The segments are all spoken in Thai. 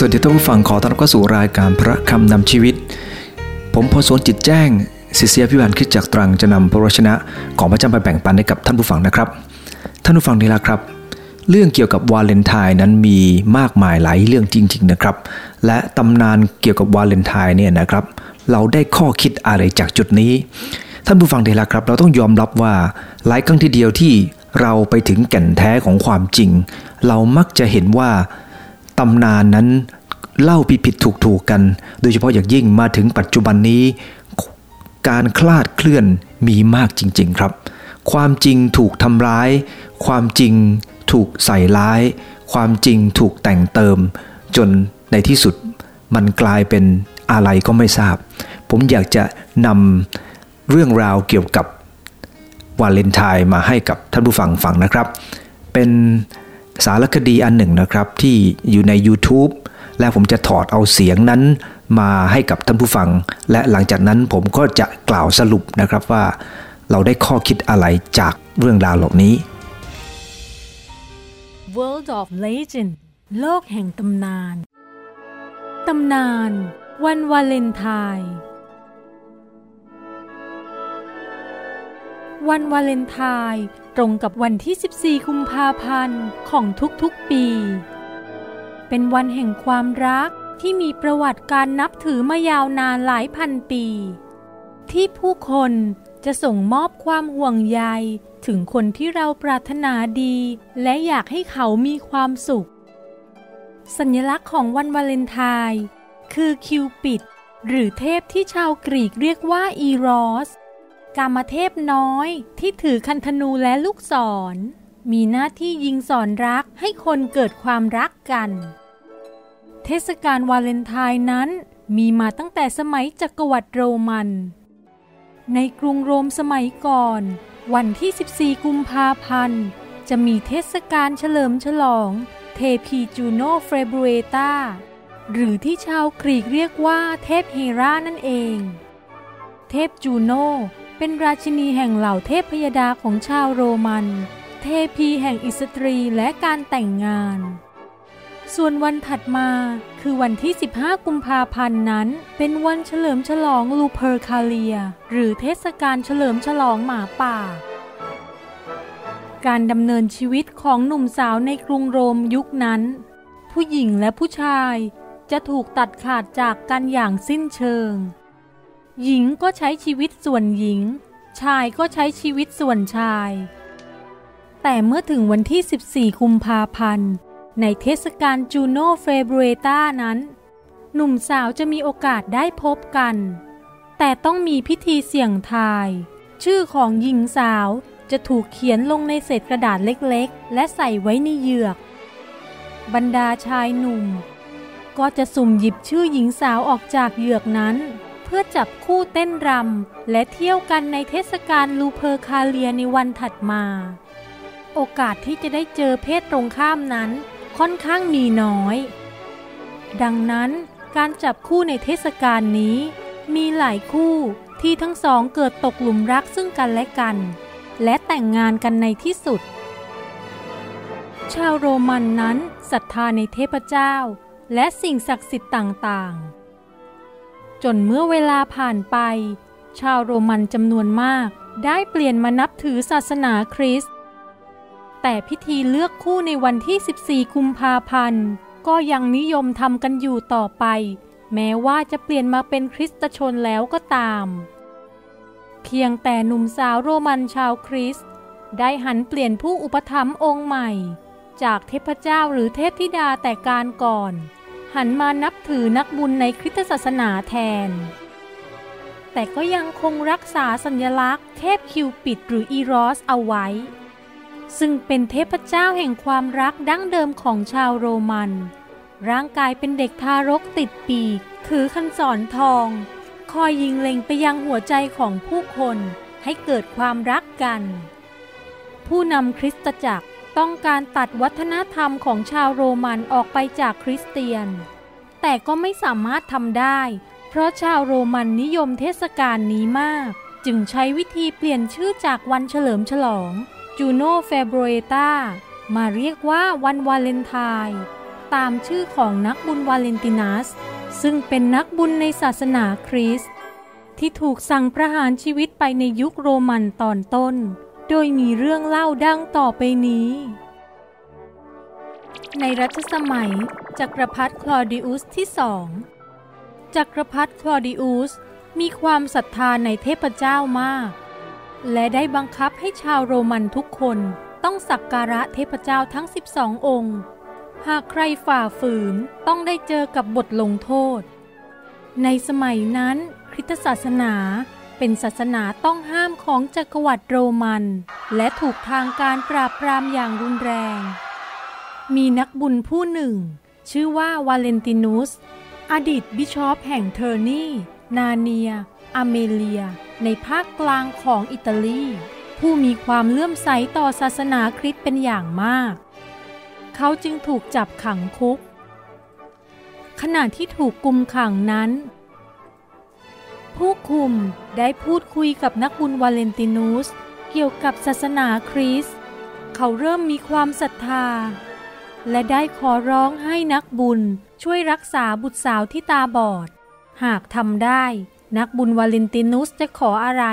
สวัสดีท่านผู้ฟังขอต้อนรับเข้าสู่รายการพระคำนำชีวิต ผมพอสวนจิตแจ้งศิษยาพิบาลคิดจากตรังจะนำพระวชนะของพระเจ้าไปแบ่งปันให้กับท่านผู้ฟังนะครับ ท่านผู้ฟังนี่ละครับ เรื่องเกี่ยวกับวาเลนไทน์นั้นมีมากมายหลายเรื่องจริง ๆนะครับ และตำนานเกี่ยวกับวาเลนไทน์เนี่ยนะครับ เราได้ข้อคิดอะไรจากจุดนี้ ท่านผู้ฟังนี่ละครับ เราต้องยอมรับว่าหลายครั้งทีเดียวที่เราไปถึงแก่นแท้ของความจริง เรามักจะเห็นว่า ตำนานนั้นเล่าผิดผิดถูกถูกกัน โดยเฉพาะอย่างยิ่งมาถึงปัจจุบันนี้ การคลาดเคลื่อนมีมากจริง ๆครับ ความจริงถูกทำร้าย ความจริงถูกใส่ร้าย ความจริงถูกแต่งเติม จนในที่สุดมันกลายเป็นอะไรก็ไม่ทราบ ผมอยากจะนำเรื่องราวเกี่ยวกับวาเลนไทน์มาให้กับท่านผู้ฟังฟังนะครับ เป็น สารคดีอันหนึ่งนะครับที่อยู่ใน YouTube และผมจะถอดเอาเสียงนั้นมาให้กับท่านผู้ฟัง และหลังจากนั้นผมก็จะกล่าวสรุปนะครับว่า เราได้ข้อคิดอะไรจากเรื่องราวเหล่านี้ World of Legend โลกแห่งตำนาน ตำนาน วันวาเลนไทน์ วันวาเลนไทน์ตรงกับวันที่ 14 กุมภาพันธ์ของทุกๆปี เป็นวันแห่งความรักที่มีประวัติการนับถือมายาวนานหลายพันปี ที่ผู้คนจะส่งมอบความห่วงใยถึงคนที่เราปรารถนาดี และอยากให้เขามีความสุข สัญลักษณ์ของวันวาเลนไทน์คือคิวปิด หรือเทพที่ชาวกรีกเรียกว่าอีรอส กามเทพน้อยที่ถือคันธนูและลูกศร มีหน้าที่ยิงสอนรักให้คนเกิดความรักกัน เทศกาลวาเลนไทน์นั้นมีมาตั้งแต่สมัยจักรวรรดิโรมัน ในกรุงโรมสมัยก่อน วันที่ 14 กุมภาพันธ์ จะมีเทศกาลเฉลิมฉลอง เทพีจูโนเฟบรูอาตาหรือที่ชาวกรีกเรียกว่าเทพเฮรานั่นเอง เทพจูโน เป็นราชินีแห่งเหล่าเทพยดาของชาวโรมัน เทพีแห่งอิสตรีและการแต่งงาน ส่วนวันถัดมาคือวันที่ 15 กุมภาพันธ์นั้น เป็นวันเฉลิมฉลองลูเพอร์คาเลีย หรือเทศกาลเฉลิมฉลองหมาป่า การดำเนินชีวิตของหนุ่มสาวในกรุงโรมยุคนั้น ผู้หญิงและผู้ชายจะถูกตัดขาดจากกันอย่างสิ้นเชิง หญิงก็ใช้ชีวิตส่วนหญิง ชายก็ใช้ชีวิตส่วนชาย แต่เมื่อถึงวันที่ 14กุมภาพันธ์ ในเทศกาลจูโนเฟเบรตานั้น หนุ่มสาวจะมีโอกาสได้พบกัน แต่ต้องมีพิธีเสี่ยงทาย ชื่อของหญิงสาวจะถูกเขียนลงในเศษกระดาษเล็กๆ และใส่ไว้ในเหยือก บรรดาชายหนุ่ม ก็จะสุ่มหยิบชื่อหญิงสาวออกจากเหยือกนั้น เพื่อจับคู่เต้นรำและเที่ยวกันในเทศกาลลูเพอร์คาเลียในวันถัดมา โอกาสที่จะได้เจอเพศตรงข้ามนั้นค่อนข้างมีน้อย ดังนั้นการจับคู่ในเทศกาลนี้ มีหลายคู่ที่ทั้งสองเกิดตกหลุมรักซึ่งกันและกัน และแต่งงานกันในที่สุด ชาวโรมันนั้นศรัทธาในเทพเจ้า และสิ่งศักดิ์สิทธิ์ต่างๆ จนเมื่อเวลาผ่านไป ชาวโรมันจำนวนมากได้เปลี่ยนมานับถือศาสนาคริสต์ แต่พิธีเลือกคู่ในวันที่ 14 กุมภาพันธ์ ก็ยังนิยมทำกันอยู่ต่อไป แม้ว่าจะเปลี่ยนมาเป็นคริสตชนแล้วก็ตาม เพียงแต่หนุ่มสาวโรมันชาวคริสต์ ได้หันเปลี่ยนผู้อุปถัมภ์องค์ใหม่ จากเทพเจ้าหรือเทพธิดาแต่การก่อน หันมานับถือนักบุญในคริสตศาสนาแทน แต่ก็ยังคงรักษาสัญลักษณ์เทพคิวปิดหรืออีรอสเอาไว้ ซึ่งเป็นเทพเจ้าแห่งความรักดั้งเดิมของชาวโรมัน ร่างกายเป็นเด็กทารกติดปีก ถือคันศรทอง คอยยิงเล็งไปยังหัวใจของผู้คนให้เกิดความรักกัน ผู้นำคริสตจักร ต้องการตัดวัฒนธรรมของชาวโรมันออกไปจากคริสเตียน แต่ก็ไม่สามารถทำได้ เพราะชาวโรมันนิยมเทศกาลนี้มาก จึงใช้วิธีเปลี่ยนชื่อจากวันเฉลิมฉลองจูโนเฟบรเอตามาเรียกว่าวันวาเลนไทน์ตามชื่อของนักบุญวาเลนตินัส ซึ่งเป็นนักบุญในศาสนาคริสต์ที่ถูกสั่งประหารชีวิตไปในยุคโรมันตอนต้น โดยมีเรื่องเล่าดังต่อไปนี้ ในรัชสมัย จักรพรรดิคลอดิอุสที่สอง จักรพรรดิคลอดิอุสมีความศรัทธาในเทพเจ้ามาก และได้บังคับให้ชาวโรมันทุกคนต้องสักการะเทพเจ้าทั้ง 12 องค์ หากใครฝ่าฝืนต้องได้เจอกับบทลงโทษ ในสมัยนั้นคริสตศาสนา เป็นศาสนาต้องห้ามของจักรวรรดิโรมัน และถูกทางการปราบปรามอย่างรุนแรง มีนักบุญผู้หนึ่ง ชื่อว่าวาเลนตินุส อดีตบิชอปแห่งเทอร์นีนาเนีย อเมเลีย ในภาคกลางของอิตาลี ผู้มีความเลื่อมใสต่อศาสนาคริสต์เป็นอย่างมาก เขาจึงถูกจับขังคุก ขณะที่ถูกกุมขังนั้น ผู้คุมได้พูดคุยกับนักบุญวาเลนตินุสเกี่ยวกับศาสนาคริสต์เขาเริ่มมีความศรัทธา และได้ขอร้องให้นักบุญช่วยรักษาบุตรสาวที่ตาบอด หากทำได้ นักบุญวาเลนตินุสจะขออะไร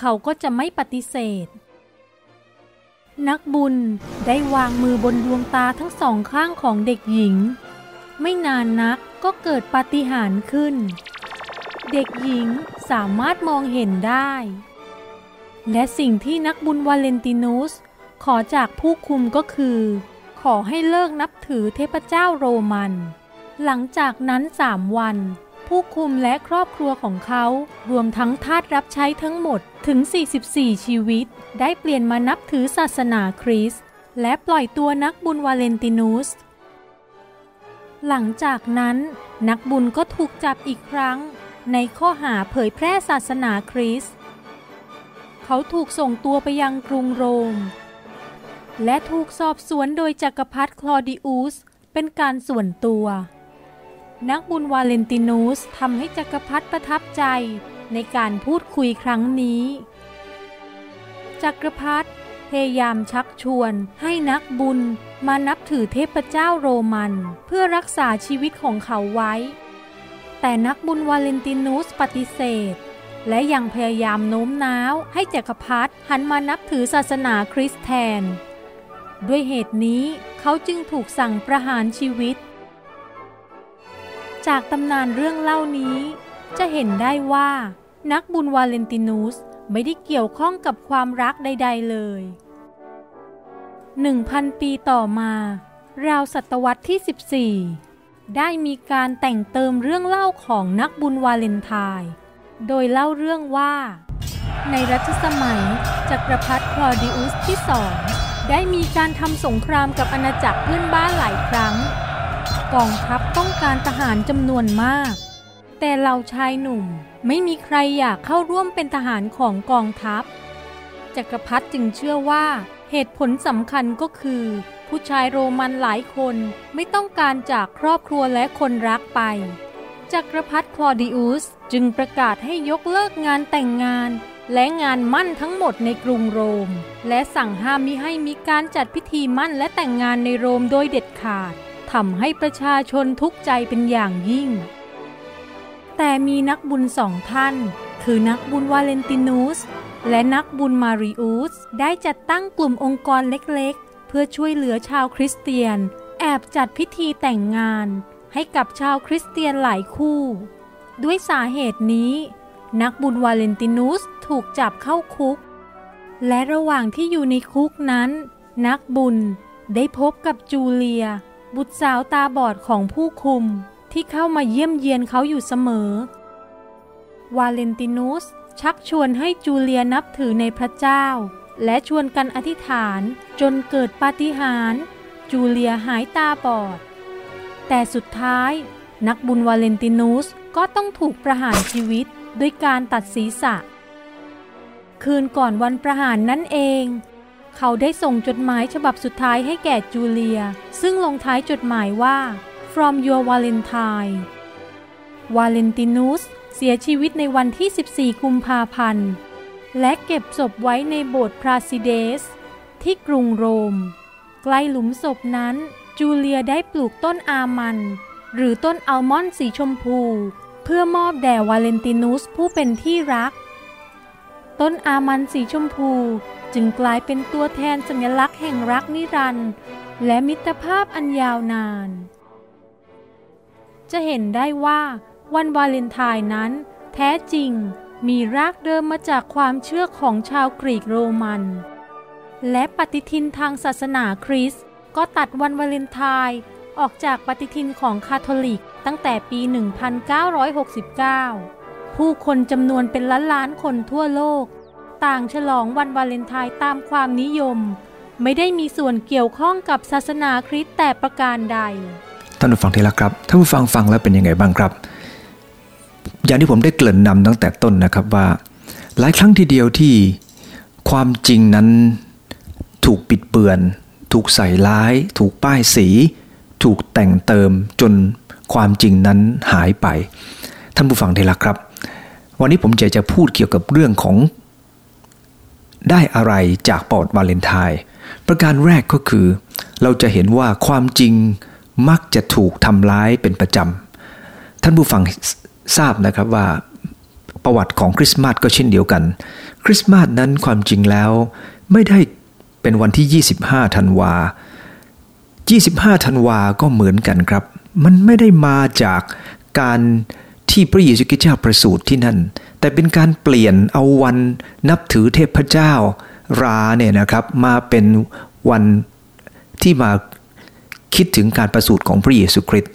เขาก็จะไม่ปฏิเสธ นักบุญได้วางมือบนดวงตาทั้งสองข้างของเด็กหญิง ไม่นานนักก็เกิดปาฏิหาริย์ขึ้น เด็กหญิงสามารถมองเห็นได้ และสิ่งที่นักบุญวาเลนตินุส ขอจากผู้คุมก็คือ ขอให้เลิกนับถือเทพเจ้าโรมัน หลังจากนั้นสามวัน ผู้คุมและครอบครัวของเขารวมทั้งทาสรับใช้ทั้งหมดถึง 44 ชีวิต ได้เปลี่ยนมานับถือศาสนาคริสต์และปล่อยตัวนักบุญวาเลนตินุสหลังจากนั้น นักบุญก็ถูกจับอีกครั้ง ในข้อหาเผยแพร่ศาสนาคริสต์ เขาถูกส่งตัวไปยังกรุงโรม และถูกสอบสวนโดยจักรพรรดิคลอดิอุสเป็นการส่วนตัว นักบุญวาเลนตินุสทำให้จักรพรรดิประทับใจในการพูดคุยครั้งนี้ จักรพรรดิพยายามชักชวนให้นักบุญมานับถือเทพเจ้าโรมัน เพื่อรักษาชีวิตของเขาไว้ แต่นักบุญวาเลนตินุสปฏิเสธ และยังพยายามโน้มน้าวให้จักรพรรดิหันมานับถือศาสนาคริสต์แทน ด้วยเหตุนี้เขาจึงถูกสั่งประหารชีวิต จากตำนานเรื่องเล่านี้ จะเห็นได้ว่า นักบุญวาเลนตินุสไม่ได้เกี่ยวข้องกับความรักใด ๆ เลยหนึ่งพันปีต่อมาราวศตวรรษที่ 14 ได้มีการแต่งเติมเรื่องเล่าของนักบุญวาเลนไทน์โดยเล่าเรื่องว่า ในรัชสมัย จักรพรรดิคลอดิอุสที่สองได้มีการทำสงครามกับอาณาจักรเพื่อนบ้านหลายครั้ง กองทัพต้องการทหารจำนวนมาก แต่เราชายหนุ่มไม่มีใครอยากเข้าร่วมเป็นทหารของกองทัพ จักรพรรดิจึงเชื่อว่า เหตุผลสำคัญก็คือ ผู้ชายโรมันหลายคนไม่ต้องการจากครอบครัวและคนรักไป จักรพรรดิคลอดิอุสจึงประกาศให้ยกเลิกงานแต่งงาน และงานมั่นทั้งหมดในกรุงโรม และสั่งห้ามมิให้มีการจัดพิธีมั่นและแต่งงานในโรมโดยเด็ดขาดทำให้ประชาชนทุกข์ใจเป็นอย่างยิ่ง แต่มีนักบุญสองท่าน คือนักบุญวาเลนตินุส และนักบุญมาริอุสได้จัดตั้งกลุ่มองค์กรเล็กๆ เพื่อช่วยเหลือชาวคริสเตียน แอบจัดพิธีแต่งงาน ให้กับชาวคริสเตียนหลายคู่ ด้วยสาเหตุนี้ นักบุญวาเลนตินุสถูกจับเข้าคุก และระหว่างที่อยู่ในคุกนั้น นักบุญได้พบกับจูเลีย บุตรสาวตาบอดของผู้คุมที่เข้ามาเยี่ยมเยียนเขาอยู่เสมอ วาเลนตินุส ชักชวนให้จูเลียนับถือในพระเจ้า และชวนกันอธิษฐานจนเกิดปาฏิหาริย์จูเลียหายตาบอด แต่สุดท้าย นักบุญวาเลนตินุสก็ต้องถูกประหารชีวิตด้วยการตัดศีรษะ คืนก่อนวันประหารนั่นเอง เขาได้ส่งจดหมายฉบับสุดท้ายให้แก่จูเลีย ซึ่งลงท้ายจดหมายว่า from your Valentine วาเลนตินุส เสียชีวิตในวันที่ 14 กุมภาพันธ์ และเก็บศพไว้ในโบสถ์พราซิเดส ที่กรุงโรม ใกล้หลุมศพนั้น จูเลียได้ปลูกต้นอามัน หรือต้นอัลมอนด์สีชมพู เพื่อมอบแด่วาเลนตินุสผู้เป็นที่รัก ต้นอามันสีชมพูจึงกลายเป็นตัวแทนสัญลักษณ์แห่งรักนิรันดร์และมิตรภาพอันยาวนาน จะเห็นได้ว่า วันวาเลนไทน์นั้น แท้จริงมีรากเดิมมาจากความเชื่อของชาวกรีกโรมัน และปฏิทินทางศาสนาคริสต์ก็ตัดวันวาเลนไทน์ออกจากปฏิทินของคาทอลิกตั้งแต่ปี 1969 ผู้คนจำนวนเป็นล้านล้านคนทั่วโลก ต่างฉลองวันวาเลนไทน์ตามความนิยม ไม่ได้มีส่วนเกี่ยวข้องกับศาสนาคริสต์แต่ประการใด ท่านผู้ฟังที่รักครับ ท่านผู้ฟังฟังแล้วเป็นยังไงบ้างครับ อย่างที่ผมได้เกริ่นนำตั้งแต่ต้นนะครับว่า หลายครั้งทีเดียวที่ความจริงนั้นถูกปิดเบือน ถูกใส่ร้าย ถูกป้ายสี ถูกแต่งเติมจนความจริงนั้นหายไป ท่านผู้ฟังที่รักครับ วันนี้ผมจะจะพูดเกี่ยวกับเรื่องของ ได้อะไรจากปอดวาเลนไทน์ประการแรกก็คือ เราจะเห็นว่าความจริงมักจะถูกทำร้ายเป็นประจำท่านผู้ฟัง ทราบนะครับว่าประวัติของคริสต์มาสก็เช่นเดียวกัน คริสต์มาสนั้นความจริงแล้วไม่ได้เป็นวันที่ 25ธันวา 25ธันวาก็เหมือนกันครับ มันไม่ได้มาจากการที่พระเยซูคริสต์เจ้าประสูติที่นั่น แต่เป็นการเปลี่ยนเอาวันนับถือเทพเจ้าราเนี่ยนะครับมาเป็นวันที่มาคิดถึงการประสูติของพระเยซูคริสต์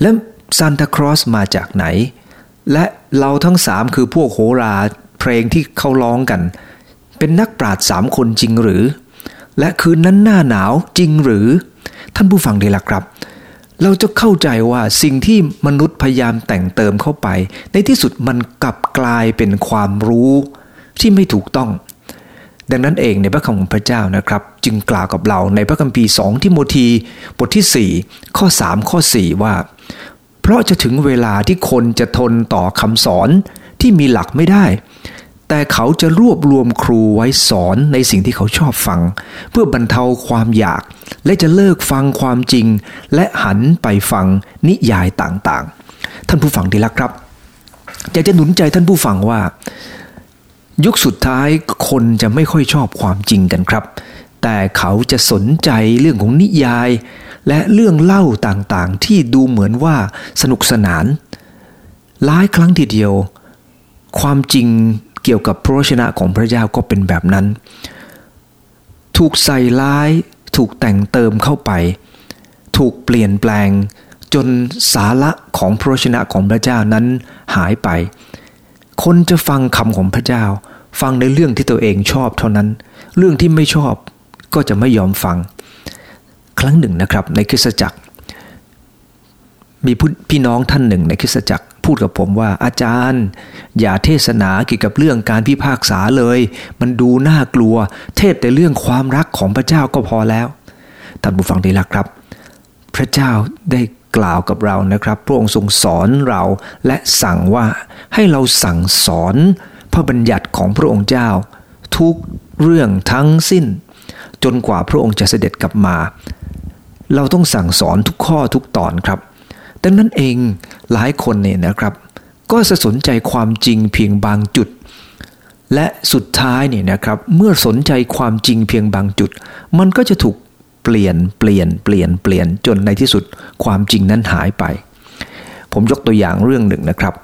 และ ซานตาครอสมาจากไหน และเราทั้งสามคือพวกโหราเพลงที่เขาร้องกัน เป็นนักปราชญ์สามคนจริงหรือ และคืนนั้นหน้าหนาวจริงหรือ ท่านผู้ฟังดีละครับ เราจะเข้าใจว่าสิ่งที่มนุษย์พยายามแต่งเติมเข้าไป ในที่สุดมันกลับกลายเป็นความรู้ที่ไม่ถูกต้อง ดังนั้นเองในพระคำของพระเจ้านะครับ จึงกล่าวกับเราในพระคัมภีร์ 2 ทิโมธีบทที่ 4 ข้อ 3 ข้อ 4 ว่า ราะจะถึงเวลาที่คนจะทนต่อคำสอนที่มีหลักไม่ได้ แต่เขาจะรวบรวมครูไว้สอนในสิ่งที่เขาชอบฟัง เพื่อบรรเทาความอยาก และจะเลิกฟังความจริง และหันไปฟังนิยายต่างๆ ท่านผู้ฟังที่รักครับ อยากจะหนุนใจท่านผู้ฟังว่า ยุคสุดท้ายคนจะไม่ค่อยชอบความจริงกันครับ แต่เขาจะสนใจเรื่องของนิยาย และเรื่องเล่าต่างๆ ที่ดูเหมือนว่าสนุกสนานหลายครั้งทีเดียว ความจริงเกี่ยวกับพระวจนะของพระเจ้าก็เป็นแบบนั้น ถูกใส่ร้าย ถูกแต่งเติมเข้าไป ถูกเปลี่ยนแปลง จนสาระของพระวจนะของพระเจ้านั้นหายไป คนจะฟังคำของพระเจ้า ฟังในเรื่องที่ตัวเองชอบเท่านั้น เรื่องที่ไม่ชอบก็จะไม่ยอมฟัง ครั้งหนึ่งนะครับ ในคริสตจักร มีพี่น้องท่านหนึ่งในคริสตจักรพูดกับผมว่า อาจารย์ อย่าเทศนาเกี่ยวกับเรื่องการพิพากษาเลย มันดูน่ากลัว เทศแต่เรื่องความรักของพระเจ้าก็พอแล้วท่านผู้ฟังดีละครับ พระเจ้าได้กล่าวกับเรานะครับ พระองค์ทรงสอนเราและสั่งว่าให้เราสั่งสอนพระบัญญัติของพระองค์เจ้า ทุกเรื่องทั้งสิ้น จนกว่าพระองค์จะเสด็จกลับมา เราต้องสั่งสอนทุกข้อทุกตอนครับ ดังนั้นเองหลายคนเนี่ยนะครับ ก็สนใจความจริงเพียงบางจุด และสุดท้ายเนี่ยนะครับเมื่อสนใจความจริงเพียงบางจุด มันก็จะถูกเปลี่ยนเปลี่ยนเปลี่ยนเปลี่ยนจนในที่สุดความจริงนั้นหายไป ผมยกตัวอย่างเรื่องหนึ่งนะครับ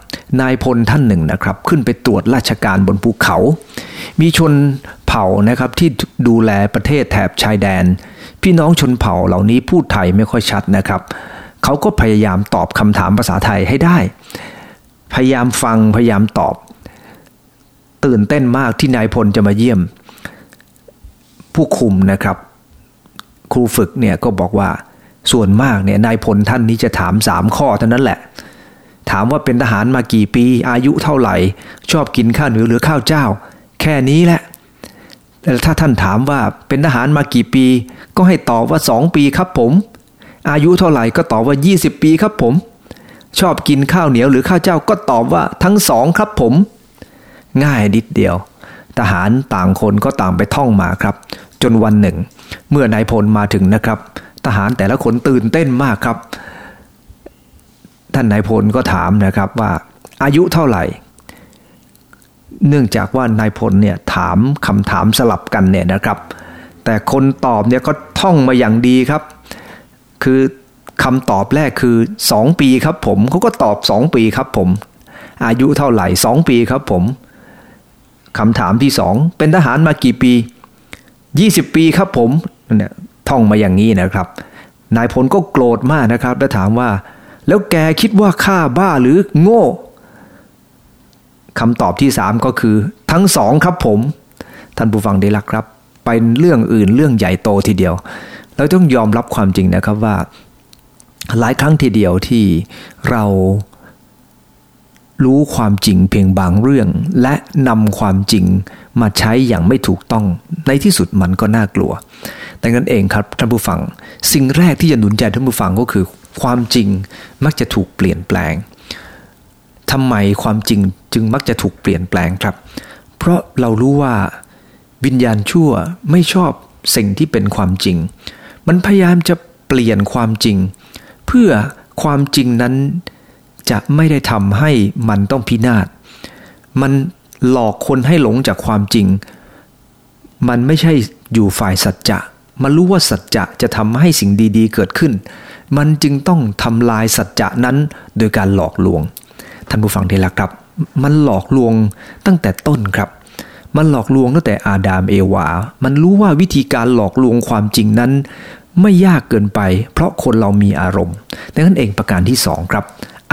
นายพลท่านหนึ่งนะครับขึ้นไปตรวจราชการบนภูเขา มีชนเผ่านะครับที่ดูแลประเทศแถบชายแดน พี่น้องชนเผ่าเหล่านี้พูดไทยไม่ค่อยชัดนะครับ เขาก็พยายามตอบคำถามภาษาไทยให้ได้ พยายามฟังพยายามตอบ ตื่นเต้นมากที่นายพลจะมาเยี่ยม ผู้คุมนะครับ ครูฝึกเนี่ยก็บอกว่าส่วนมากเนี่ยนายพลท่านนี้จะถามสามข้อเท่านั้นแหละ ถามว่าเป็นทหารมากี่ปี อายุเท่าไหร่ ชอบกินข้าวเหนียวหรือข้าวเจ้า แค่นี้แหละ แต่ถ้าท่านถามว่าเป็นทหารมากี่ปี ก็ให้ตอบว่าสองปีครับผม อายุเท่าไหร่ก็ตอบว่า 20 ปีครับผม ชอบกินข้าวเหนียวหรือข้าวเจ้าก็ตอบว่าทั้งสองครับผม ง่ายนิดเดียว ทหารต่างคนก็ต่างไปท่องมาครับ จนวันหนึ่ง เมื่อนายพลมาถึงนะครับ ทหารแต่ละคนตื่นเต้นมากครับ ท่านนายพลก็ถามนะครับว่า อายุเท่าไหร่ เนื่องจากว่านายพลเนี่ยถามคำถามสลับกันเนี่ยนะครับ แต่คนตอบเนี่ยก็ท่องมาอย่างดีครับ คือคำตอบแรกคือ 2 ปีครับผมเขาก็ตอบ 2 ปีครับผม อายุเท่าไหร่ 2 ปีครับผมคำถามที่ 2 เป็นทหารมากี่ปี 20 ปีครับผมเนี่ยท่องมาอย่างนี้นะครับ นายพลก็โกรธมากนะครับ แล้วถามว่า แล้วแกคิดว่าข้าบ้าหรือโง่ คำตอบที่ 3 ก็คือ ทั้งสองครับผม ท่านผู้ฟังได้ละครับ เป็นเรื่องอื่นเรื่องใหญ่โตทีเดียว เราต้องยอมรับความจริงนะครับว่า หลายครั้งทีเดียวที่เรารู้ความจริงเพียงบางเรื่อง และนำความจริงมาใช้อย่างไม่ถูกต้องในที่สุดมันก็น่ากลัวดังนั้นเองครับท่านผู้ฟัง สิ่งแรกที่จะหนุนใจท่านผู้ฟังก็คือ ความจริงมักจะถูกเปลี่ยนแปลงทำไมความจริง จึงมักจะถูกเปลี่ยนแปลงครับ เพราะเรารู้ว่าวิญญาณชั่วไม่ชอบสิ่งที่เป็นความจริง มันพยายามจะเปลี่ยนความจริง เพื่อความจริงนั้นจะไม่ได้ทำให้มันต้องพินาศ มันหลอกคนให้หลงจากความจริง มันไม่ใช่อยู่ฝ่ายสัจจะ มันรู้ว่าสัจจะจะทำให้สิ่งดีๆ เกิดขึ้น มันจึงต้องทำลายสัจจะนั้นโดยการหลอกลวง ท่านผู้ฟังที่รักครับ มันหลอกลวงตั้งแต่ต้นครับ มันหลอกลวงตั้งแต่อาดามเอวา มันรู้ว่าวิธีการหลอกลวงความจริงนั้น ไม่ยากเกินไป เพราะคนเรามีอารมณ์ดังนั้นเองประการที่สองครับ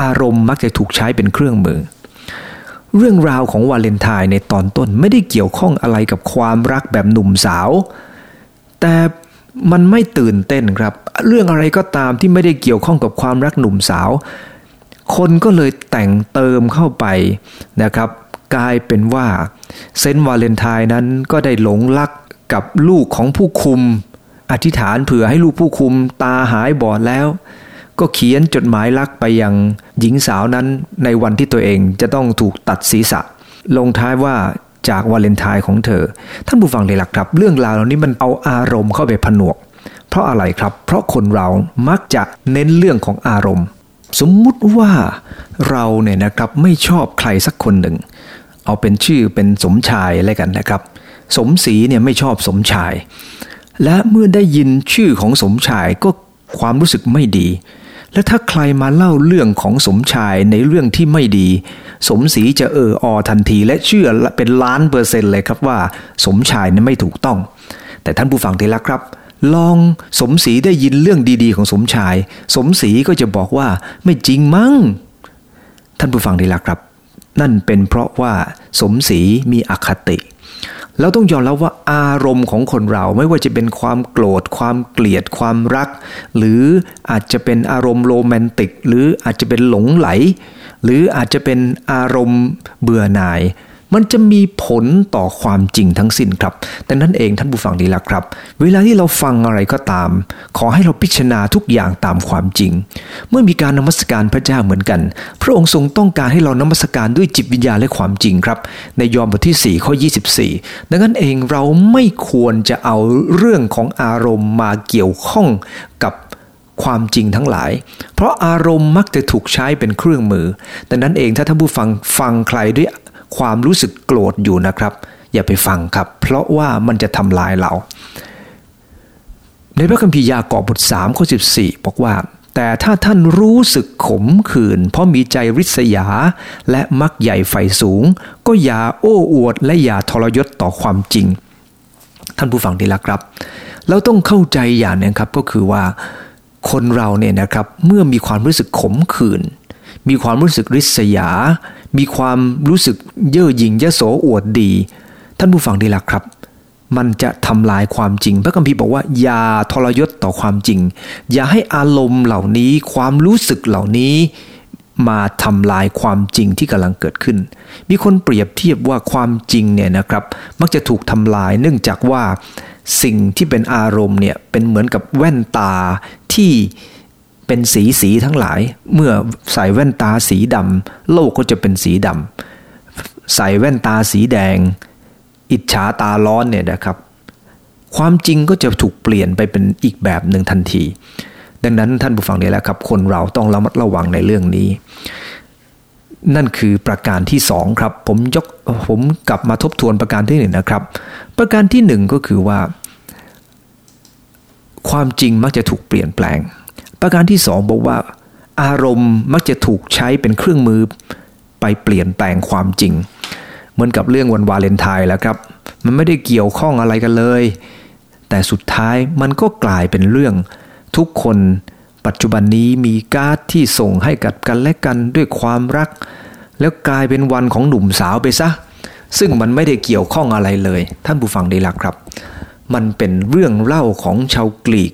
อารมณ์มักจะถูกใช้เป็นเครื่องมือ เรื่องราวของวาเลนไทน์ในตอนต้นไม่ได้เกี่ยวข้องอะไรกับความรักแบบหนุ่มสาว แต่มันไม่ตื่นเต้นครับ เรื่องอะไรก็ตามที่ไม่ได้เกี่ยวข้องกับความรักหนุ่มสาว คนก็เลยแต่งเติมเข้าไปนะครับ กลายเป็นว่าเซนต์วาเลนไทน์นั้นก็ได้หลงรักกับลูกของผู้คุม อธิษฐานเผื่อให้ลูกผู้คุมตาหายบอดแล้ว ก็เขียนจดหมายรักไปยังหญิงสาวนั้นในวันที่ตัวเองจะต้องถูกตัดศีรษะ ลงท้ายว่าจากวาเลนไทน์ของเธอ ท่านผู้ฟังเลยหลักครับ เรื่องราวเหล่านี้มันเอาอารมณ์เข้าไปผนวก เพราะอะไรครับ เพราะคนเรามักจะเน้นเรื่องของอารมณ์ สมมุติว่าเราเนี่ยนะครับไม่ชอบใครสักคนหนึ่ง เอาเป็นชื่อเป็นสมชายอะไรกันนะครับ สมศรีเนี่ยไม่ชอบสมชาย และเมื่อได้ยินชื่อของสมชายก็ความรู้สึกไม่ดี และถ้าใครมาเล่าเรื่องของสมชายในเรื่องที่ไม่ดี สมศรีจะเอออทันที และเชื่อเป็นล้านเปอร์เซ็นต์เลยครับว่า สมชายนั้นไม่ถูกต้อง แต่ท่านผู้ฟังที่รักครับ ลองสมศรีได้ยินเรื่องดีๆ ของสมชาย สมศรีก็จะบอกว่าไม่จริงมั้ง ท่านผู้ฟังที่รักครับ นั่นเป็นเพราะว่าสมศรีมีอคติเราต้องยอมรับว่าอารมณ์ของคนเราไม่ว่าจะเป็นความโกรธ ความเกลียดความรัก หรืออาจจะเป็นอารมณ์โรแมนติก หรืออาจจะเป็นหลงไหล หรืออาจจะเป็นอารมณ์เบื่อหน่าย มันจะมีผลต่อความจริงทั้งสิ้นครับแต่นั้นเองท่านผู้ฟังดีละครับ เวลาที่เราฟังอะไรก็ตาม ขอให้เราพิจารณาทุกอย่างตามความจริง เมื่อมีการนมัสการพระเจ้าเหมือนกัน พระองค์ทรงต้องการให้เรานมัสการด้วยจิตวิญญาณและความจริงครับ ในยอห์นบทที่ 4 ข้อ 24 ดังนั้นเองเราไม่ควรจะเอาเรื่องของอารมณ์มาเกี่ยวข้องกับความจริงทั้งหลาย เพราะอารมณ์มักจะถูกใช้เป็นเครื่องมือดังนั้นเองถ้าท่านผู้ฟังฟังใครด้วย ความรู้สึกโกรธอยู่นะครับ อย่าไปฟังครับ เพราะว่ามันจะทำลายเรา ในพระคัมภีร์ยากอบบท3ข้อ14 บอกว่า แต่ถ้าท่านรู้สึกขมขื่นเพราะมีใจริษยา และมักใหญ่ไฟสูง ก็อย่าโอ้อวด และอย่าทรยศต่อความจริง ท่านผู้ฟังที่รักครับ เราต้องเข้าใจอย่างนึงครับก็คือว่าคนเราเนี่ยนะครับเมื่อมีความรู้สึกขมขื่นมีความรู้สึกริษยา มีความรู้สึกเย่อหยิ่งยโสอวดดี ท่านผู้ฟังดีละครับ มันจะทำลายความจริง พระคัมภีร์บอกว่าอย่าทรยศต่อความจริง อย่าให้อารมณ์เหล่านี้ความรู้สึกเหล่านี้มาทำลายความจริงที่กำลังเกิดขึ้น มีคนเปรียบเทียบว่าความจริงเนี่ยนะครับ มักจะถูกทำลายเนื่องจากว่าสิ่งที่เป็นอารมณ์เนี่ยเป็นเหมือนกับแว่นตาที่ เป็นสีสีทั้งหลาย เมื่อใส่แว่นตาสีดำโลกก็จะเป็นสีดำใส่แว่นตาสีแดง อิจฉาตาร้อนเนี่ยนะครับ ความจริงก็จะถูกเปลี่ยนไปเป็นอีกแบบหนึ่งทันที ดังนั้นท่านผู้ฟังนี่แหละครับ คนเราต้องระมัดระวังในเรื่องนี้ นั่นคือประการที่สองครับ ผมยกผมกลับมาทบทวนประการที่หนึ่งนะครับ ประการที่หนึ่งก็คือว่า ความจริงมักจะถูกเปลี่ยนแปลง ประการที่สองบอกว่า อารมณ์มักจะถูกใช้เป็นเครื่องมือไปเปลี่ยนแปลงความจริง เหมือนกับเรื่องวันวาเลนไทน์แล้วครับ มันไม่ได้เกี่ยวข้องอะไรกันเลย แต่สุดท้ายมันก็กลายเป็นเรื่อง ทุกคนปัจจุบันนี้มีการ์ดที่ส่งให้กับกันและกันด้วยความรัก แล้วกลายเป็นวันของหนุ่มสาวไปซะ ซึ่งมันไม่ได้เกี่ยวข้องอะไรเลย ท่านผู้ฟังได้ละครับ มันเป็นเรื่องเล่าของชาวกรีก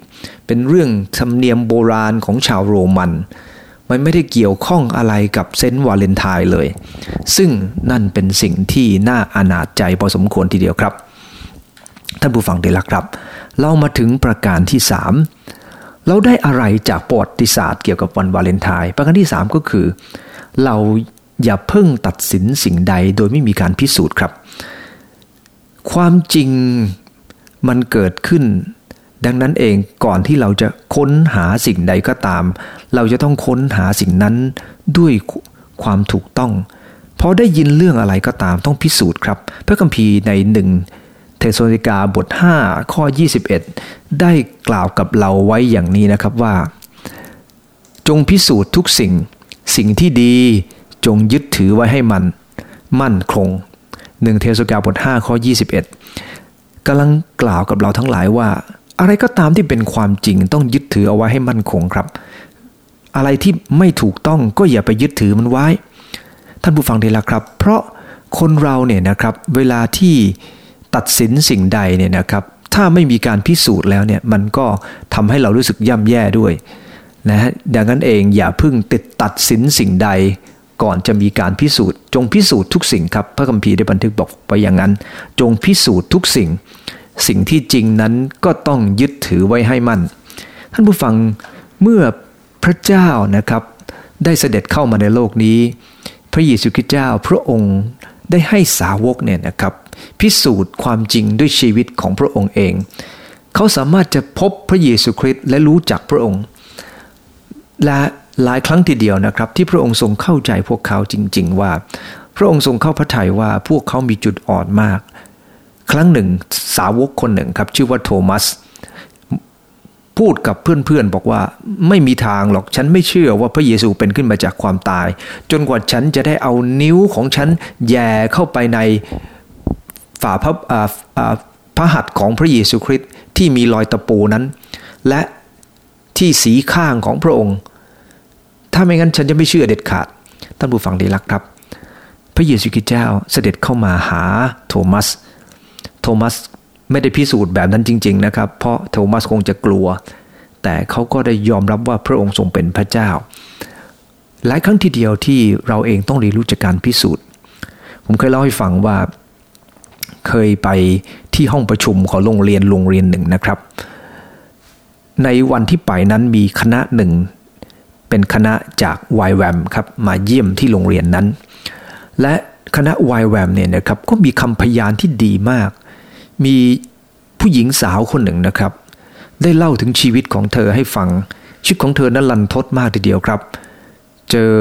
เป็นเรื่องธรรมเนียมโบราณของชาวโรมัน มันไม่ได้เกี่ยวข้องอะไรกับเซนต์วาเลนไทน์เลย ซึ่งนั่นเป็นสิ่งที่น่าอนาจใจพอสมควรทีเดียวครับ ท่านผู้ฟังได้ละครับ เรามาถึงประการที่ 3 เราได้อะไรจากประวัติศาสตร์เกี่ยวกับวันวาเลนไทน์ประการที่ 3 ก็คือ เราอย่าเพิ่งตัดสินสิ่งใดโดยไม่มีการพิสูจน์ครับ ความจริง มันเกิดขึ้น ดังนั้นเองก่อนที่เราจะค้นหาสิ่งใดก็ตาม เราจะต้องค้นหาสิ่งนั้นด้วยความถูกต้องพอได้ยินเรื่องอะไรก็ตามต้องพิสูจน์ครับ พระคัมภีร์ในหนึ่งเทสโลนิกาบท 5 ข้อ 21 ได้กล่าวกับเราไว้อย่างนี้นะครับว่า จงพิสูจน์ทุกสิ่ง สิ่งที่ดีจงยึดถือไว้ให้มัน มั่นคงหนึ่งเทสโลนิกาบท 5 ข้อ 21 กำลังกล่าวกับเราทั้งหลายว่า อะไรก็ตามที่เป็นความจริงต้องยึดถือเอาไว้ให้มั่นคงครับ อะไรที่ไม่ถูกต้องก็อย่าไปยึดถือมันไว้ ท่านผู้ฟังดีละครับ เพราะคนเราเนี่ยนะครับเวลาที่ตัดสินสิ่งใดเนี่ยนะครับ ถ้าไม่มีการพิสูจน์แล้วเนี่ยมันก็ทำให้เรารู้สึกย่ำแย่ด้วยนะดังนั้นเองอย่าพึ่งติดตัดสินสิ่งใด ก่อนจะมีการพิสูจน์ จงพิสูจน์ทุกสิ่งครับ พระคัมภีร์ได้บันทึกบอกไปอย่างนั้น จงพิสูจน์ทุกสิ่ง สิ่งที่จริงนั้นก็ต้องยึดถือไว้ให้มั่น ท่านผู้ฟังเมื่อพระเจ้านะครับ ได้เสด็จเข้ามาในโลกนี้ พระเยซูคริสต์เจ้าพระองค์ได้ให้สาวกเนี่ยนะครับ พิสูจน์ความจริงด้วยชีวิตของพระองค์เอง เขาสามารถจะพบพระเยซูคริสต์และรู้จักพระองค์ และ หลายครั้งทีเดียวนะครับ ที่พระองค์ทรงเข้าใจพวกเขาจริง ๆ ว่า พระองค์ทรงเข้าพระทัยว่าพวกเขามีจุดอ่อนมาก ครั้งหนึ่งสาวกคนหนึ่งครับชื่อว่าโทมัสพูดกับเพื่อนๆบอกว่าไม่มีทางหรอกฉันไม่เชื่อว่าพระเยซูเป็นขึ้นมาจากความตาย จนกว่าฉันจะได้เอานิ้วของฉันแย่เข้าไปในฝ่าพระพระหัตถ์ของพระเยซูคริสต์ที่มีรอยตะปูนั้น และที่สีข้างของพระองค์ ถ้าไม่งั้นฉันจะไม่เชื่อเด็ดขาด ท่านผู้ฟังดีรักครับ พระเยซูคริสต์เจ้าเสด็จเข้ามาหาโทมัส โทมัสไม่ได้พิสูจน์แบบนั้นจริง ๆ นะครับ เพราะโทมัสคงจะกลัว แต่เขาก็ได้ยอมรับว่าพระองค์ทรงเป็นพระเจ้า หลายครั้งทีเดียวที่เราเองต้องเรียนรู้จากการพิสูจน์ ผมเคยเล่าให้ฟังว่า เคยไปที่ห้องประชุมของโรงเรียนโรงเรียนหนึ่งนะครับ ในวันที่ไปนั้นมีคณะหนึ่ง เป็นคณะจาก YWAM ครับมาเยี่ยมที่โรงเรียนนั้น และคณะ YWAM เนี่ยนะครับก็มีคำพยานที่ดีมาก มีผู้หญิงสาวคนหนึ่งนะครับ ได้เล่าถึงชีวิตของเธอให้ฟังชีวิตของเธอนั้นลันทดมากทีเดียวครับ เจอ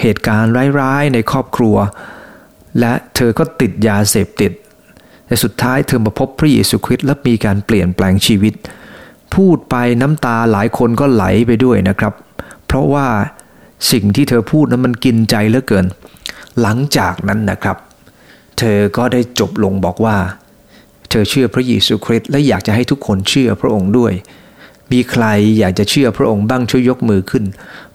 เหตุการณ์ร้ายๆในครอบครัว และเธอก็ติดยาเสพติดแต่สุดท้ายเธอมาพบพระเยซูคริสต์และมีการเปลี่ยนแปลงชีวิต พูดไปน้ำตาหลายคนก็ไหลไปด้วยนะครับ เพราะว่าสิ่งที่เธอพูดนั้นมันกินใจเหลือเกิน หลังจากนั้นนะครับ เธอก็ได้จบลงบอกว่า เธอเชื่อพระเยซูคริสต์และอยากจะให้ทุกคนเชื่อพระองค์ด้วย มีใครอยากจะเชื่อพระองค์บ้างช่วยยกมือขึ้น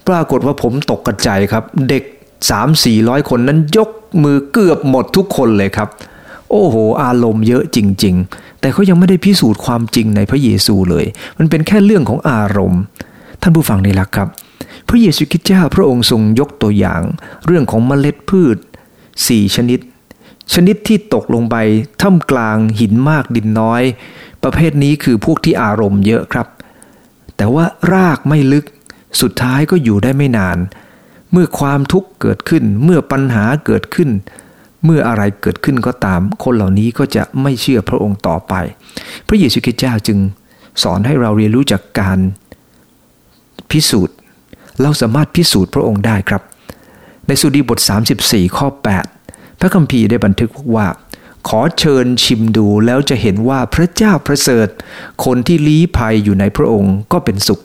ปรากฏว่าผมตกกระจายครับ เด็ก3 4 0 0 คนนั้นยกมือเกือบหมดทุกคนเลยครับ โอ้โห อารมณ์เยอะจริง ๆ แต่เขายังไม่ได้พิสูจน์ความจริงในพระเยซูเลย มันเป็นแค่เรื่องของอารมณ์ ท่านผู้ฟังนี่แหละครับ พระเยซูคริสต์เจ้าพระองค์ทรงยกตัวอย่าง เรื่องของเมล็ดพืช4ชนิด ชนิดที่ตกลงไปท่ามกลางหินมากดินน้อย ประเภทนี้คือพวกที่อารมณ์เยอะครับ แต่ว่ารากไม่ลึกสุดท้ายก็อยู่ได้ไม่นาน เมื่อความทุกข์เกิดขึ้นเมื่อปัญหาเกิดขึ้น เมื่ออะไรเกิดขึ้นก็ตาม คนเหล่านี้ก็จะไม่เชื่อพระองค์ต่อไป พระเยซูคริสต์เจ้าจึงสอนให้เราเรียนรู้จากการพิสูจน์ เราสามารถพิสูจน์พระองค์ได้ครับ ในสุดีบท 34 ข้อ 8 พระคัมภีร์ได้บันทึกว่า ขอเชิญชิมดูแล้วจะเห็นว่าพระเจ้าประเสริฐ คนที่ลี้ภัยอยู่ในพระองค์ก็เป็นสุข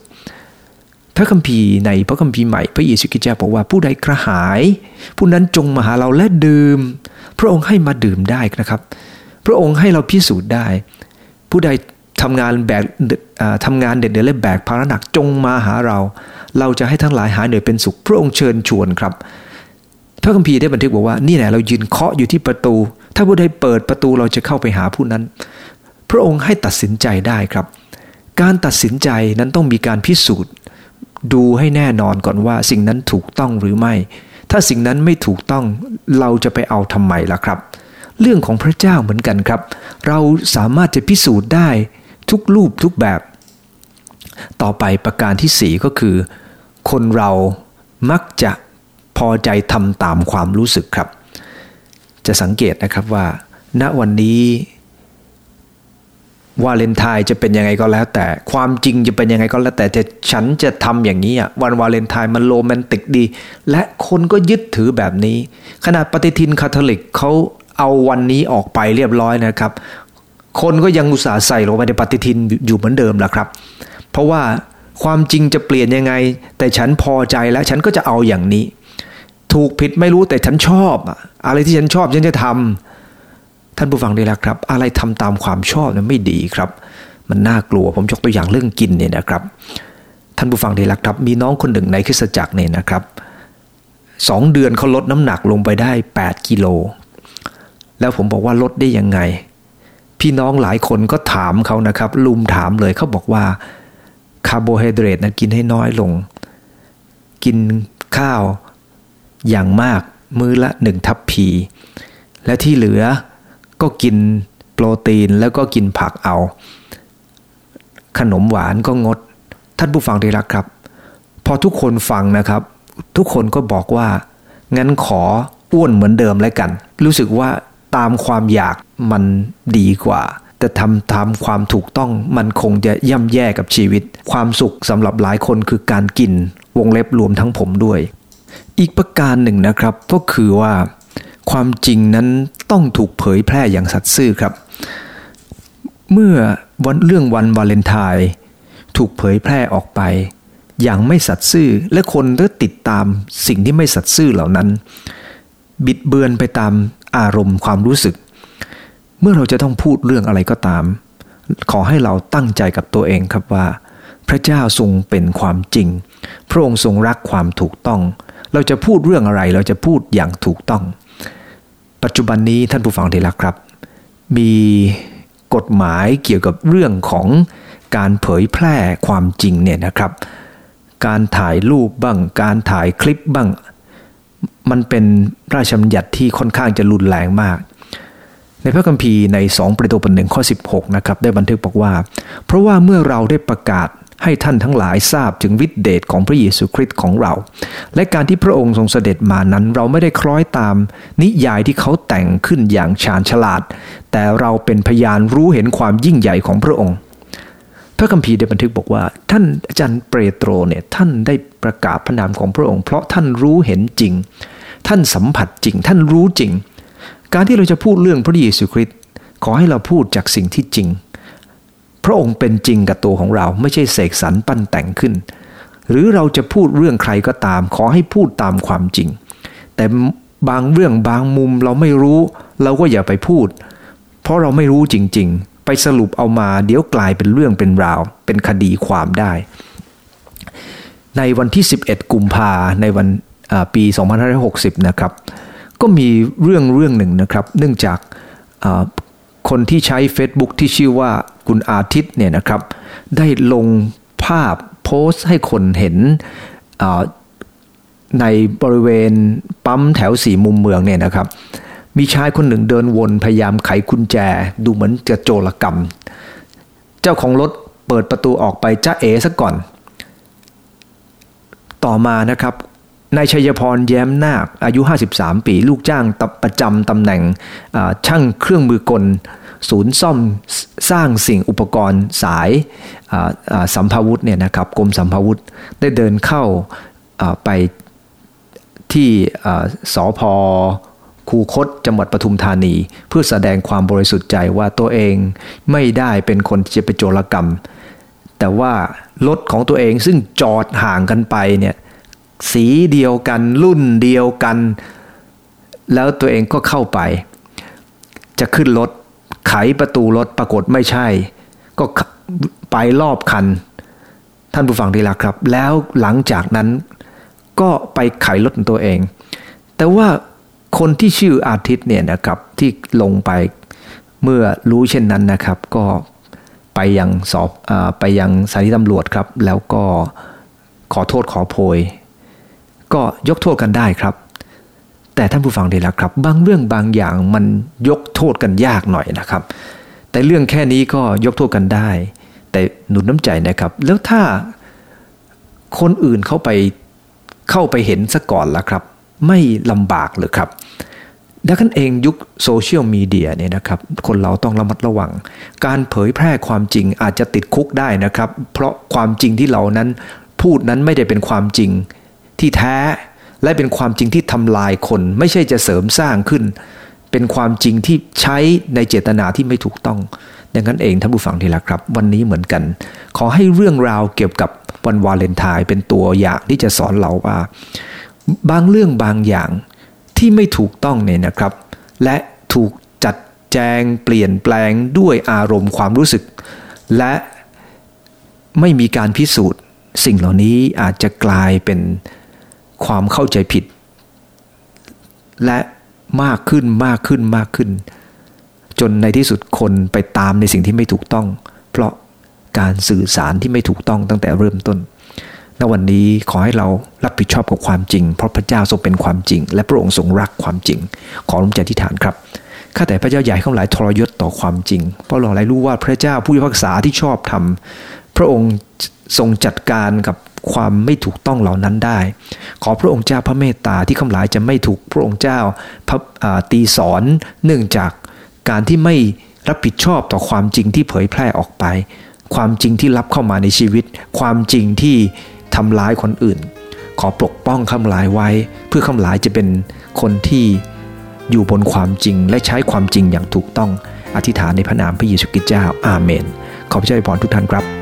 พระคัมภีร์ในพระคัมภีร์ใหม่พระเยซูคริสต์เจ้าบอกว่าผู้ใดกระหาย ผู้นั้นจงมาหาเราและดื่ม พระองค์ให้มาดื่มได้นะครับ พระองค์ให้เราพิสูจน์ได้ ผู้ใดทำงานแบกทำงานเด็ดเดี่ยวและแบกภาระหนักจงมาหาเรา เราจะให้ทั้งหลายหายเหนื่อยเป็นสุขพระองค์เชิญชวนครับ พระคัมภีร์ได้บันทึกบอกว่านี่แหละเรายืนเคาะอยู่ที่ประตู ถ้าผู้ใดเปิดประตูเราจะเข้าไปหาผู้นั้น พระองค์ให้ตัดสินใจได้ครับ การตัดสินใจนั้นต้องมีการพิสูจน์ ดูให้แน่นอนก่อนว่าสิ่งนั้นถูกต้องหรือไม่ ถ้าสิ่งนั้นไม่ถูกต้องเราจะไปเอาทำไมล่ะครับเรื่องของพระเจ้าเหมือนกันครับ เราสามารถจะพิสูจน์ได้ทุกรูปทุกแบบ ต่อไปประการที่สี่ก็คือ คนเรามักจะพอใจทำตามความรู้สึกครับ จะสังเกตนะครับว่า ณวันนี้วาเลนไทน์จะเป็นยังไงก็แล้ว แต่ความจริงจะเป็นยังไงก็แล้ว แต่จะฉันจะทำอย่างนี้อะวันวาเลนไทน์มันโรแมนติกดี และคนก็ยึดถือแบบนี้ ขนาดปฏิทินคาทอลิกเขาเอาวันนี้ออกไปเรียบร้อยนะครับ คนก็ยังอุตส่าห์ใส่ลงไปในปฏิทินอยู่เหมือนเดิมแหละครับ ราะว่าความจริงจะเปลี่ยนยังไง แต่ฉันพอใจแล้วฉันก็จะเอาอย่างนี้ ถูกผิดไม่รู้แต่ฉันชอบอะไรที่ฉันชอบฉันจะทำท่านผู้ฟังได้แล้วครับ อะไรทำตามความชอบนั้นไม่ดีครับ มันน่ากลัวผมยกตัวอย่างเรื่องกินเนี่ยนะครับ ท่านผู้ฟังได้แล้วครับ มีน้องคนหนึ่งในคริสตจักรเนี่ยนะครับสองเดือนเขาลดน้ำหนักลงไปได้ 8 กิโล แล้วผมบอกว่าลดได้ยังไง พี่น้องหลายคนก็ถามเขานะครับ ลุมถามเลยเขาบอกว่า คาร์โบไฮเดรตนะกินให้น้อยลง กินข้าวอย่างมากมื้อละหนึ่งทัพพี และที่เหลือก็กินโปรตีนแล้วก็กินผักเอา ขนมหวานก็งด ท่านผู้ฟังที่รักครับ พอทุกคนฟังนะครับ ทุกคนก็บอกว่า งั้นขออ้วนเหมือนเดิมแล้วกัน รู้สึกว่าตามความอยากมันดีกว่า แต่ทำตามความถูกต้องมันคงจะย่ำแย่กับชีวิต ความสุขสำหรับหลายคนคือการกิน วงเล็บรวมทั้งผมด้วย อีกประการหนึ่งนะครับก็คือว่า ความจริงนั้นต้องถูกเผยแพร่อย่างสัตย์ซื่อครับ เมื่อวันเรื่องวันวาเลนไทน์ถูกเผยแพร่ออกไป อย่างไม่สัตย์ซื่อและคนก็ติดตามสิ่งที่ไม่สัตย์ซื่อเหล่านั้น บิดเบือนไปตามอารมณ์ความรู้สึก เมื่อเราจะต้องพูดเรื่องอะไรก็ตาม ขอให้เราตั้งใจกับตัวเองครับว่า พระเจ้าทรงเป็นความจริง พระองค์ทรงรักความถูกต้อง เราจะพูดเรื่องอะไรเราจะพูดอย่างถูกต้อง ปัจจุบันนี้ท่านผู้ฟังที่รักครับ มีกฎหมายเกี่ยวกับเรื่องของการเผยแพร่ความจริงเนี่ยนะครับ การถ่ายรูปบ้าง การถ่ายคลิปบ้าง มันเป็นราชบัญญัติที่ค่อนข้างจะรุนแรงมาก ในพระคัมภีร์ใน 2 ประตูปหนึ่งข้อ 16นะครับได้บันทึกบอกว่า เพราะว่าเมื่อเราได้ประกาศให้ท่านทั้งหลายทราบถึงวิเดชของพระเยซูคริสต์ของเรา และการที่พระองค์ทรงเสด็จมานั้น เราไม่ได้คล้อยตามนิยายที่เขาแต่งขึ้นอย่างชาญฉลาด แต่เราเป็นพยานรู้เห็นความยิ่งใหญ่ของพระองค์ พระคัมภีร์ได้บันทึกบอกว่า ท่านอาจารย์เปโตรเนี่ยท่านได้ประกาศพระนามของพระองค์ เพราะท่านรู้เห็นจริง ท่านสัมผัสจริง ท่านรู้จริง การที่เราจะพูดเรื่องพระเยซูคริสต์ขอให้เราพูดจากสิ่งที่จริง พระองค์เป็นจริงกับตัวของเราไม่ใช่เสกสรรปั้นแต่งขึ้น หรือเราจะพูดเรื่องใครก็ตาม ขอให้พูดตามความจริง แต่บางเรื่องบางมุมเราไม่รู้ เราก็อย่าไปพูด เพราะเราไม่รู้จริง ๆ ไปสรุปเอามาเดี๋ยวกลายเป็นเรื่องเป็นราว เป็นคดีความได้ ในวันที่ 11 กุมภาในวันปี 2560 นะครับ ก็มีเรื่องเรื่องหนึ่งนะครับ เนื่องจากคนที่ใช้ Facebook ที่ชื่อว่าคุณอาทิตย์เนี่ยนะครับ ได้ลงภาพโพสต์ให้คนเห็นในบริเวณปั๊มแถวสี่มุมเมืองเนี่ยนะครับ มีชายคนหนึ่งเดินวนพยายามไขกุญแจ ดูเหมือนจะโจรกรรม เจ้าของรถเปิดประตูออกไปจ้าเอซะก่อน ต่อมานะครับ นายชัยพรแย้มนาคอายุ 53 ปี ลูกจ้างประจำตำแหน่งช่างเครื่องมือกล ศูนย์ซ่อมสร้างสิ่งอุปกรณ์สายสัมภาวุธเนี่ยนะครับกรมสัมภาวุธได้เดินเข้าไปที่สอพอคูคตจังหวัดปทุมธานี เพื่อแสดงความบริสุทธิ์ใจว่าตัวเองไม่ได้เป็นคนที่จะไปโจรกรรม แต่ว่ารถของตัวเองซึ่งจอดห่างกันไปเนี่ย สีเดียวกัน รุ่นเดียวกัน แล้วตัวเองก็เข้าไป จะขึ้นรถไขประตูรถปรากฏไม่ใช่ ก็ไปรอบคัน ท่านผู้ฟังดีละครับ แล้วหลังจากนั้นก็ไปไขรถตัวเอง แต่ว่าคนที่ชื่ออาทิตย์เนี่ยนะครับที่ลงไปเมื่อรู้เช่นนั้นนะครับ ก็ไปยังสอบอไปยังสถานีตำรวจครับ แล้วก็ขอโทษขอโพย ก็ยกโทษกันได้ครับ แต่ท่านผู้ฟังดีแล้วครับ บางเรื่องบางอย่างมันยกโทษกันยากหน่อยนะครับ แต่เรื่องแค่นี้ก็ยกโทษกันได้ แต่หนุนน้ำใจนะครับ แล้วถ้าคนอื่นเข้าไปเข้าไปเห็นซะก่อนล้วครับ ไม่ลำบากหรือครับดังนั้นเองยุคโซเชียลมีเดียเนี่ยนะครับคนเราต้องระมัดระวัง การเผยแพร่ความจริงอาจจะติดคุกได้นะครับ เพราะความจริงที่เรานั้นพูดนั้นไม่ได้เป็นความจริง ที่แท้ และเป็นความจริงที่ทำลายคน ไม่ใช่จะเสริมสร้างขึ้น เป็นความจริงที่ใช้ในเจตนาที่ไม่ถูกต้อง ดังนั้นเองท่านผู้ฟังที่รักครับ วันนี้เหมือนกัน ขอให้เรื่องราวเกี่ยวกับวันวาเลนไทน์เป็นตัวอย่างที่จะสอนเราว่า บางเรื่องบางอย่างที่ไม่ถูกต้องเนี่ยนะครับ และถูกจัดแจงเปลี่ยนแปลงด้วยอารมณ์ความรู้สึก และไม่มีการพิสูจน์ สิ่งเหล่านี้อาจจะกลายเป็น ความเข้าใจผิด และมากขึ้นมากขึ้นมากขึ้น จนในที่สุดคนไปตามในสิ่งที่ไม่ถูกต้อง เพราะการสื่อสารที่ไม่ถูกต้องตั้งแต่เริ่มต้นณวันนี้ขอให้เรารับผิดชอบกับความจริง เพราะพระเจ้าทรงเป็นความจริง และพระองค์ทรงรักความจริง ขอร่วมใจที่ฐานครับข้าแต่พระเจ้าใหญ่ข้าหลายทรยศต่อความจริง เพราะเราหลายรู้ว่าพระเจ้าผู้พิพากษาที่ชอบทำพระองค์ทรงจัดการกับ ความไม่ถูกต้องเหล่านั้นได้ ขอพระองค์เจ้าพระเมตตาที่ข้าหลายจะไม่ถูกพระองค์เจ้าตีสอนเนื่องจากการที่ไม่รับผิดชอบต่อความจริงที่เผยแพร่ออกไป ความจริงที่รับเข้ามาในชีวิต ความจริงที่ทำร้ายคนอื่น ขอปกป้องคำลายไว้ เพื่อคำลายจะเป็นคนที่อยู่บนความจริงและใช้ความจริงอย่างถูกต้องอธิษฐานในพระนามพระเยซูคริสต์เจ้าอาเมน ขอพระเจ้าอวยพรทุกท่านครับ